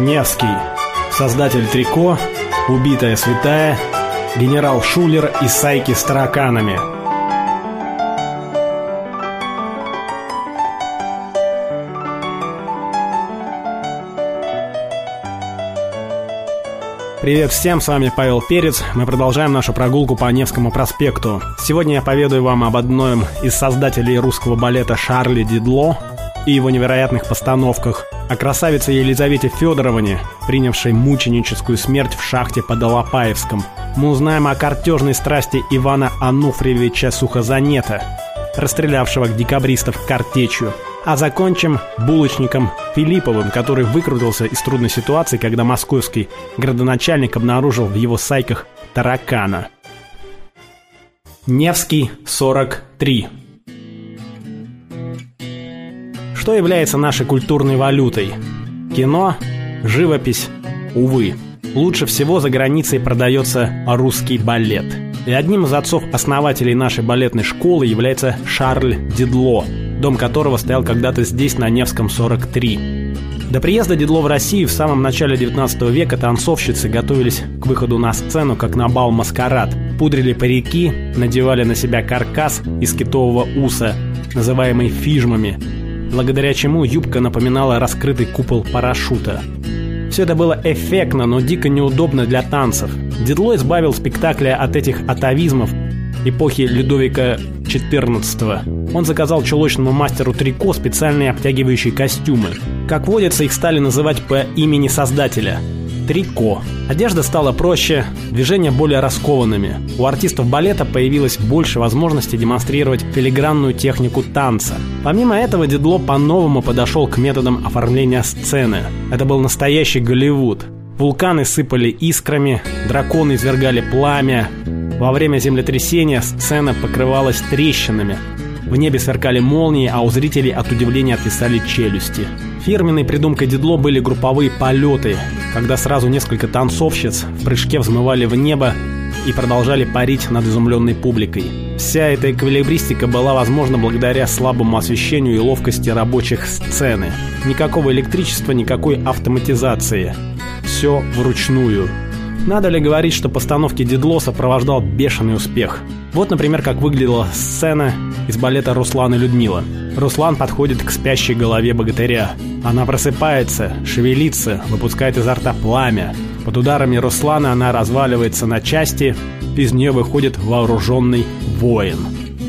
Невский, создатель трико, убитая святая, генерал Шулер и сайки с тараканами. Привет всем, с вами Павел Перец. Мы продолжаем нашу прогулку по Невскому проспекту. Сегодня я поведаю вам об одном из создателей русского балета Шарли Дидло и его невероятных постановках – о красавице Елизавете Федоровне, принявшей мученическую смерть в шахте под Алапаевском. Мы узнаем о картежной страсти Ивана Ануфриевича Сухозанета, расстрелявшего декабристов картечью. А закончим булочником Филипповым, который выкрутился из трудной ситуации, когда московский градоначальник обнаружил в его сайках таракана. Невский, 43. Что является нашей культурной валютой? Кино, живопись, увы. Лучше всего за границей продается русский балет. И одним из отцов-основателей нашей балетной школы является Шарль Дедло, дом которого стоял когда-то здесь, на Невском 43. До приезда Дедло в Россию в самом начале 19 века танцовщицы готовились к выходу на сцену, как на бал-маскарад. Пудрили парики, надевали на себя каркас из китового уса, называемый фижмами, благодаря чему юбка напоминала раскрытый купол парашюта. Все это было эффектно, но дико неудобно для танцев. Дедло избавил спектакля от этих атовизмов эпохи Людовика XIV. Он заказал чулочному мастеру трико специальные обтягивающие костюмы. Как водится, их стали называть по имени создателя – трико. Одежда стала проще, движения более раскованными. У артистов балета появилось больше возможностей демонстрировать филигранную технику танца. Помимо этого, Дедло по-новому подошел к методам оформления сцены. Это был настоящий Голливуд. Вулканы сыпали искрами, драконы извергали пламя. Во время землетрясения сцена покрывалась трещинами. В небе сверкали молнии, а у зрителей от удивления отвисали челюсти. Фирменной придумкой Дедло были групповые полеты, когда сразу несколько танцовщиц в прыжке взмывали в небо и продолжали парить над изумленной публикой. Вся эта эквилибристика была возможна благодаря слабому освещению и ловкости рабочих сцены. Никакого электричества, никакой автоматизации. Все вручную. Надо ли говорить, что постановки Дедло сопровождал бешеный успех? Вот, например, как выглядела сцена из балета «Руслан и Людмила». Руслан подходит к спящей голове богатыря. Она просыпается, шевелится, выпускает изо рта пламя. Под ударами Руслана она разваливается на части, из нее выходит вооруженный воин.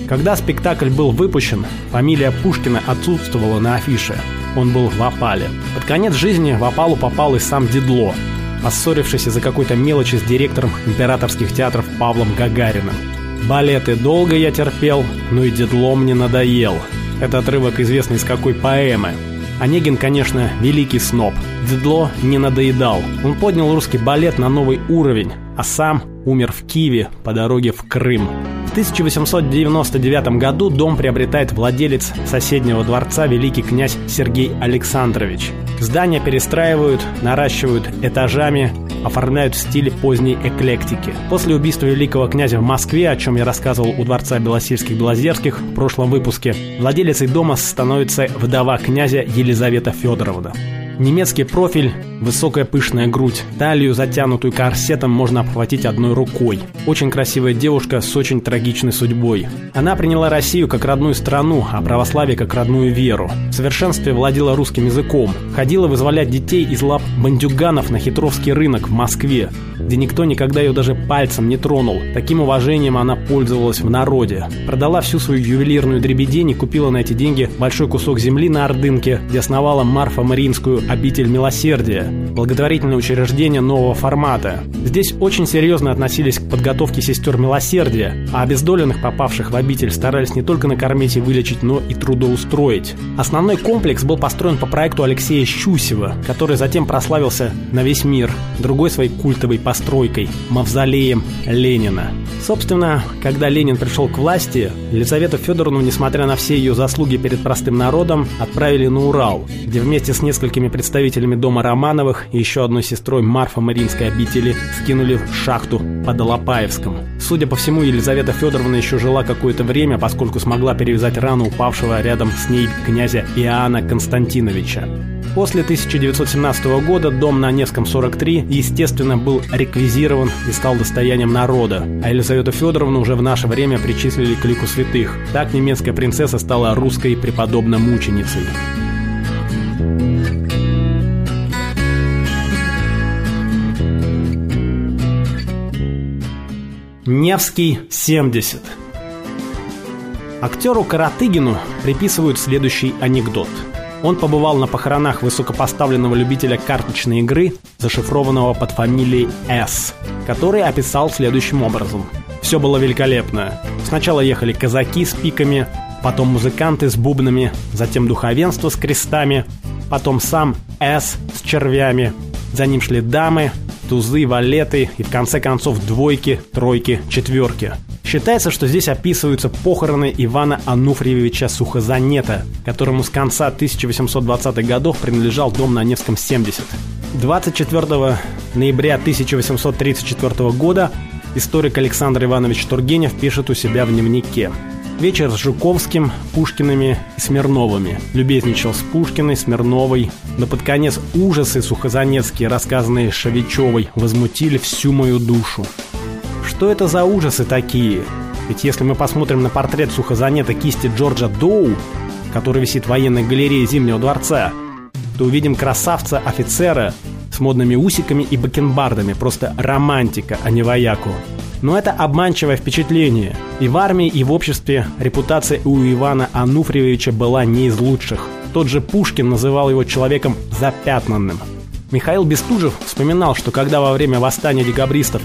Когда спектакль был выпущен, фамилия Пушкина отсутствовала на афише. Он был в опале. Под конец жизни в опалу попал и сам Дедло, поссорившись из-за какой-то мелочи с директором императорских театров Павлом Гагариным. Балеты долго я терпел, но и Дедло мне надоел. Это отрывок известный из какой поэмы. Онегин, конечно, великий сноб. Дедло не надоедал. Он поднял русский балет на новый уровень, а сам умер в Киеве по дороге в Крым. В 1899 году дом приобретает владелец соседнего дворца великий князь Сергей Александрович. Здания перестраивают, наращивают этажами, оформляют в стиле поздней эклектики. После убийства великого князя в Москве, о чем я рассказывал у дворца Белосельских-Белозерских в прошлом выпуске, владелицей дома становится вдова князя Елизавета Федоровна. Немецкий профиль, высокая пышная грудь, талию, затянутую корсетом, можно обхватить одной рукой. Очень красивая девушка с очень трагичной судьбой. Она приняла Россию как родную страну, а православие как родную веру. В совершенстве владела русским языком. Ходила вызволять детей из лап бандюганов на хитровский рынок в Москве, где никто никогда ее даже пальцем не тронул. Таким уважением она пользовалась в народе. Продала всю свою ювелирную дребедень и купила на эти деньги большой кусок земли на Ордынке, где основала Марфа Мариинскую обитель милосердия, благотворительное учреждение нового формата. Здесь очень серьезно относились к подготовке сестер милосердия, а обездоленных, попавших в обитель, старались не только накормить и вылечить, но и трудоустроить. Основной комплекс был построен по проекту Алексея Щусева, который затем прославился на весь мир другой своей культовой постройкой – мавзолеем Ленина. Собственно, когда Ленин пришел к власти, Елизавету Федоровну, несмотря на все ее заслуги перед простым народом, отправили на Урал, где вместе с несколькими представителями дома Романовых и еще одной сестрой Марфа Мариинской обители скинули в шахту под Алапаевском. Судя по всему, Елизавета Федоровна еще жила какое-то время, поскольку смогла перевязать рану упавшего рядом с ней князя Иоанна Константиновича. После 1917 года дом на Невском 43, естественно, был реквизирован и стал достоянием народа, а Елизавету Федоровну уже в наше время причислили к лику святых. Так немецкая принцесса стала русской преподобно-мученицей. Невский 70 Актеру Каратыгину приписывают следующий анекдот – он побывал на похоронах высокопоставленного любителя карточной игры, зашифрованного под фамилией С, который описал следующим образом. Все было великолепно. Сначала ехали казаки с пиками, потом музыканты с бубнами, затем духовенство с крестами, потом сам С с червями, за ним шли дамы, тузы, валеты и в конце концов двойки, тройки, четверки – Считается, что здесь описываются похороны Ивана Ануфриевича Сухозанета, которому с конца 1820-х годов принадлежал дом на Невском 70. 24 ноября 1834 года историк Александр Иванович Тургенев пишет у себя в дневнике. Вечер с Жуковским, Пушкиными и Смирновыми. Любезничал с Пушкиной, Смирновой. Но под конец ужасы сухозанецкие, рассказанные Шавичевой, возмутили всю мою душу. Что это за ужасы такие? Ведь если мы посмотрим на портрет сухозанета кисти Джорджа Доу, который висит в военной галерее Зимнего дворца, то увидим красавца-офицера с модными усиками и бакенбардами. Просто романтика, а не вояку. Но это обманчивое впечатление. И в армии, и в обществе репутация у Ивана Ануфриевича была не из лучших. Тот же Пушкин называл его человеком запятнанным. Михаил Бестужев вспоминал, что когда во время восстания декабристов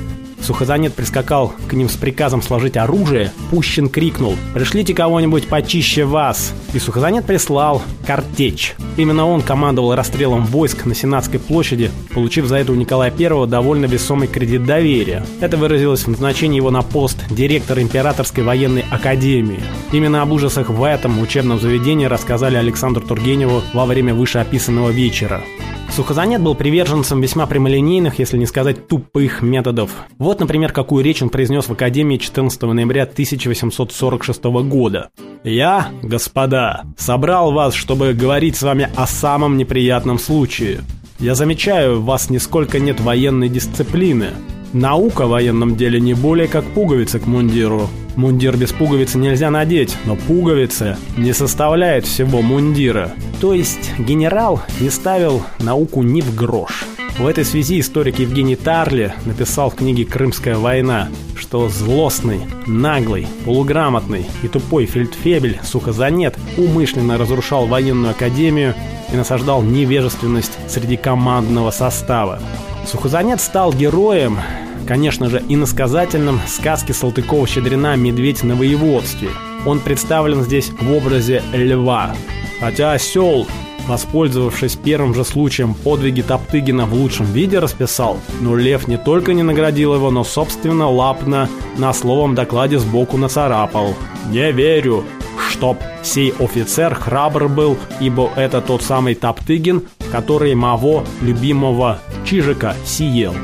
Сухозанет прискакал к ним с приказом сложить оружие. Пущин крикнул «Пришлите кого-нибудь почище вас!» И Сухозанет прислал картечь. Именно он командовал расстрелом войск на Сенатской площади, получив за это у Николая I довольно весомый кредит доверия. Это выразилось в назначении его на пост директора Императорской военной академии. Именно об ужасах в этом учебном заведении рассказали Александру Тургеневу во время вышеописанного вечера. Сухозанет был приверженцем весьма прямолинейных, если не сказать тупых методов. Вот, например, какую речь он произнес в Академии 14 ноября 1846 года. «Я, господа, собрал вас, чтобы говорить с вами о самом неприятном случае. Я замечаю, у вас нисколько нет военной дисциплины. Наука в военном деле не более как пуговица к мундиру. Мундир без пуговицы нельзя надеть, но пуговицы не составляет всего мундира. То есть генерал не ставил науку ни в грош. В этой связи историк Евгений Тарли написал в книге «Крымская война», что злостный, наглый, полуграмотный и тупой фельдфебель Сухозанет умышленно разрушал военную академию и насаждал невежественность среди командного состава. Сухозанет стал героем, конечно же, иносказательным сказки Салтыкова-Щедрина «Медведь на воеводстве». Он представлен здесь в образе льва. Хотя осел, воспользовавшись первым же случаем подвиги Топтыгина в лучшем виде расписал, но лев не только не наградил его, но собственно лапно на словом докладе сбоку нацарапал. «Не верю, чтоб сей офицер храбр был, ибо это тот самый Топтыгин, который моего любимого Чижика съел.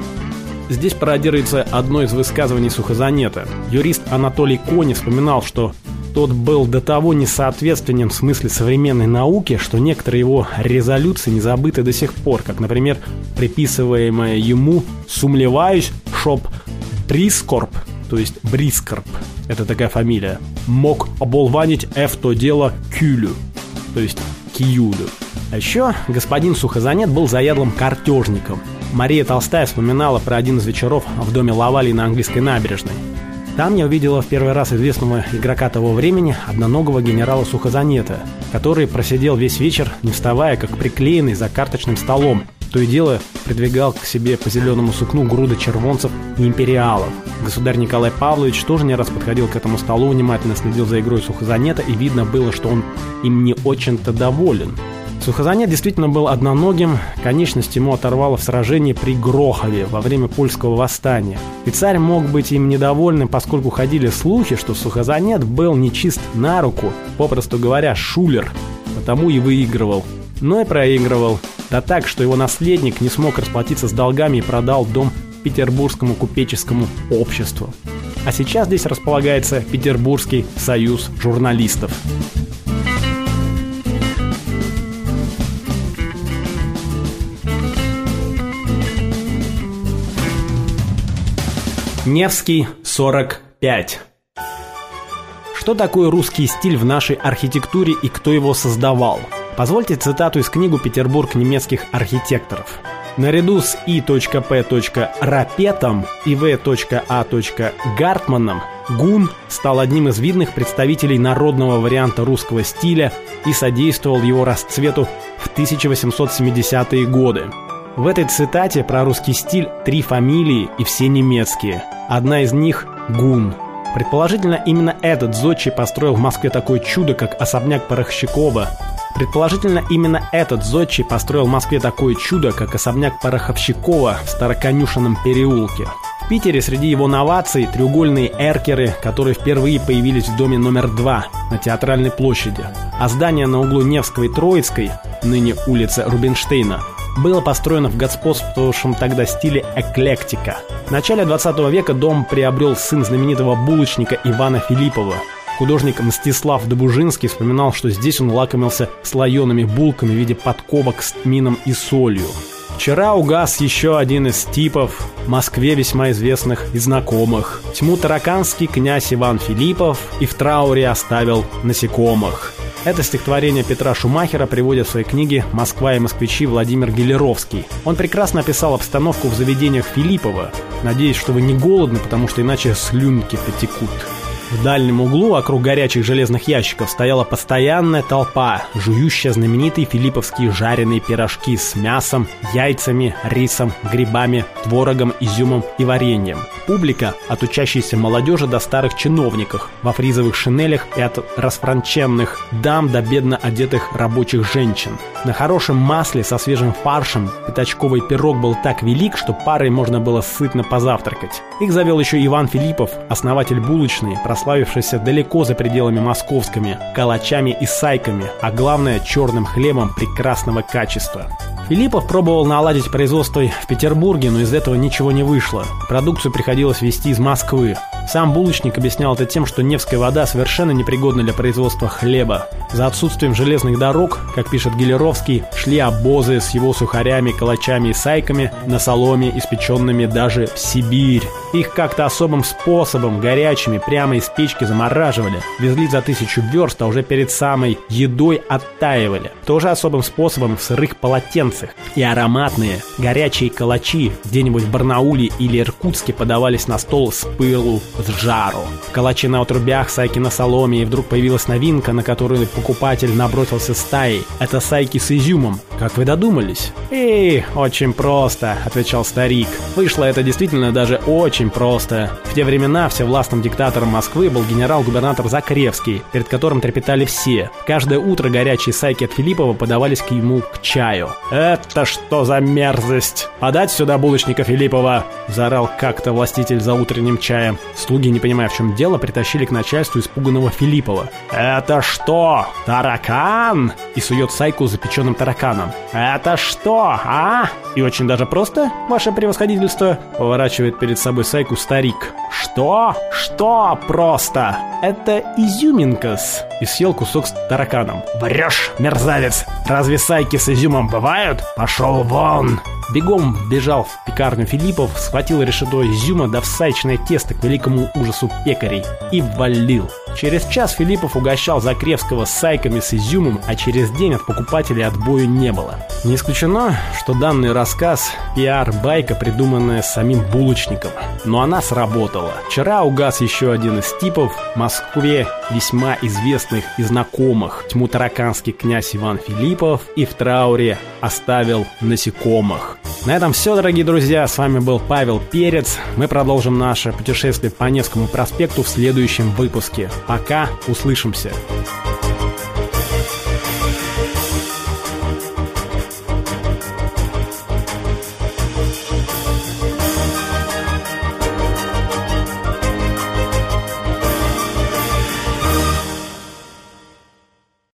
Здесь пародируется одно из высказываний Сухозанета. Юрист Анатолий Кони вспоминал, что тот был до того несоответственен в смысле современной науки, что некоторые его резолюции не забыты до сих пор, как, например, приписываемое ему «сумлеваюсь, шоп Брискорп», то есть Брискорп, это такая фамилия, мог оболванить F то дело Кюлю, то есть Киюлю. А еще господин Сухозанет был заядлым картежником. Мария Толстая вспоминала про один из вечеров в доме Лавали на английской набережной. Там я увидела в первый раз известного игрока того времени, одноногого генерала Сухозанета, который просидел весь вечер, не вставая, как приклеенный за карточным столом. То и дело придвигал к себе по зеленому сукну груды червонцев и империалов. Государь Николай Павлович тоже не раз подходил к этому столу, внимательно следил за игрой Сухозанета, и видно было, что он им не очень-то доволен. Сухозанет действительно был одноногим, конечность ему оторвало в сражении при Грохове во время польского восстания. И царь мог быть им недовольным, поскольку ходили слухи, что Сухозанет был нечист на руку, попросту говоря, шулер, потому и выигрывал. Но и проигрывал. Да так, что его наследник не смог расплатиться с долгами и продал дом Петербургскому купеческому обществу. А сейчас здесь располагается Петербургский союз журналистов. Невский 45. Что такое русский стиль в нашей архитектуре и кто его создавал? Позвольте цитату из книгу «Петербург немецких архитекторов». Наряду с И.П. Рапетом и В.А. Гартманом Гун стал одним из видных представителей народного варианта русского стиля и содействовал его расцвету в 1870-е годы. В этой цитате про русский стиль три фамилии и все немецкие. Одна из них – Гун. Предположительно, именно этот зодчий построил в Москве такое чудо, как особняк Порохщикова. Предположительно, именно этот зодчий построил в Москве такое чудо, как особняк Пороховщикова в Староконюшенном переулке. В Питере среди его новаций треугольные эркеры, которые впервые появились в доме номер два на Театральной площади. А здание на углу Невской и Троицкой, ныне улица Рубинштейна, было построено в господствовавшем тогда стиле эклектика. В начале 20 века дом приобрел сын знаменитого булочника Ивана Филиппова. Художник Мстислав Добужинский вспоминал, что здесь он лакомился слоеными булками в виде подковок с тмином и солью. Вчера угас еще один из типов, в Москве весьма известных и знакомых. Тьму тараканский князь Иван Филиппов и в трауре оставил насекомых. Это стихотворение Петра Шумахера приводит в своей книге «Москва и москвичи» Владимир Гелеровский. Он прекрасно описал обстановку в заведениях Филиппова. Надеюсь, что вы не голодны, потому что иначе слюнки потекут. В дальнем углу, вокруг горячих железных ящиков, стояла постоянная толпа, жующая знаменитые филипповские жареные пирожки с мясом, яйцами, рисом, грибами, творогом, изюмом и вареньем. Публика, от учащейся молодежи до старых чиновников, во фризовых шинелях и от расфранченных дам до бедно одетых рабочих женщин. На хорошем масле со свежим фаршем пятачковый пирог был так велик, что парой можно было сытно позавтракать. Их завел еще Иван Филиппов, основатель булочной, прославившийся далеко за пределами московскими, калачами и сайками, а главное черным хлебом прекрасного качества. Филиппов пробовал наладить производство в Петербурге, но из этого ничего не вышло. Продукцию приходилось везти из Москвы. Сам булочник объяснял это тем, что Невская вода совершенно непригодна для производства хлеба. За отсутствием железных дорог, как пишет Гелеровский, шли обозы с его сухарями, калачами и сайками на соломе, испеченными даже в Сибирь. Их как-то особым способом, горячими, прямо из печки замораживали. Везли за тысячу верст, а уже перед самой едой оттаивали. Тоже особым способом в сырых полотенцах. И ароматные, горячие калачи где-нибудь в Барнауле или Иркутске подавались на стол с пылу, с жару. Калачи на отрубях, сайки на соломе, и вдруг появилась новинка, на которую покупатель набросился стаей. Это сайки с изюмом. Как вы додумались? «Эй, очень просто», — отвечал старик. Вышло это действительно даже очень просто. В те времена всевластным диктатором Москвы был генерал-губернатор Закревский, перед которым трепетали все. Каждое утро горячие сайки от Филиппова подавались к ему к чаю. «Это что за мерзость? Подать сюда булочника Филиппова!» — заорал как-то властитель за утренним чаем. Слуги, не понимая в чем дело, притащили к начальству испуганного Филиппова. «Это что? Таракан?» И сует сайку запеченным тараканом. «Это что, а?» И очень даже просто, ваше превосходительство, поворачивает перед собой сайку старик. «Что? Что просто?» «Это изюминкас!» И съел кусок с тараканом. «Врешь, мерзавец! Разве сайки с изюмом бывают? Пошел вон!» Бегом бежал в пекарню Филиппов, схватил решето изюма да всаечное тесто к великому ужасу пекарей и валил. Через час Филиппов угощал Закревского сайками с изюмом, а через день от покупателей отбою не было. Не исключено, что данный рассказ – пиар-байка, придуманная самим булочником. Но она сработала. Вчера угас еще один из типов в Москве весьма известных и знакомых. Тьму тараканский князь Иван Филиппов и в трауре оставил насекомых. На этом все, дорогие друзья. С вами был Павел Перец. Мы продолжим наше путешествие по Невскому проспекту в следующем выпуске. Пока, услышимся.